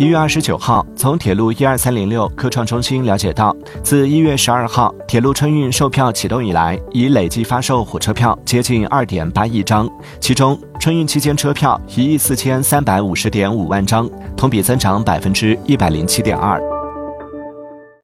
一月二十九号从铁路一二三零六科创中心了解到自一月十二号铁路春运售票启动以来已累计发售火车票接近二点八亿张其中春运期间车票一亿四千三百五十点五万张同比增长百分之一百零七点二。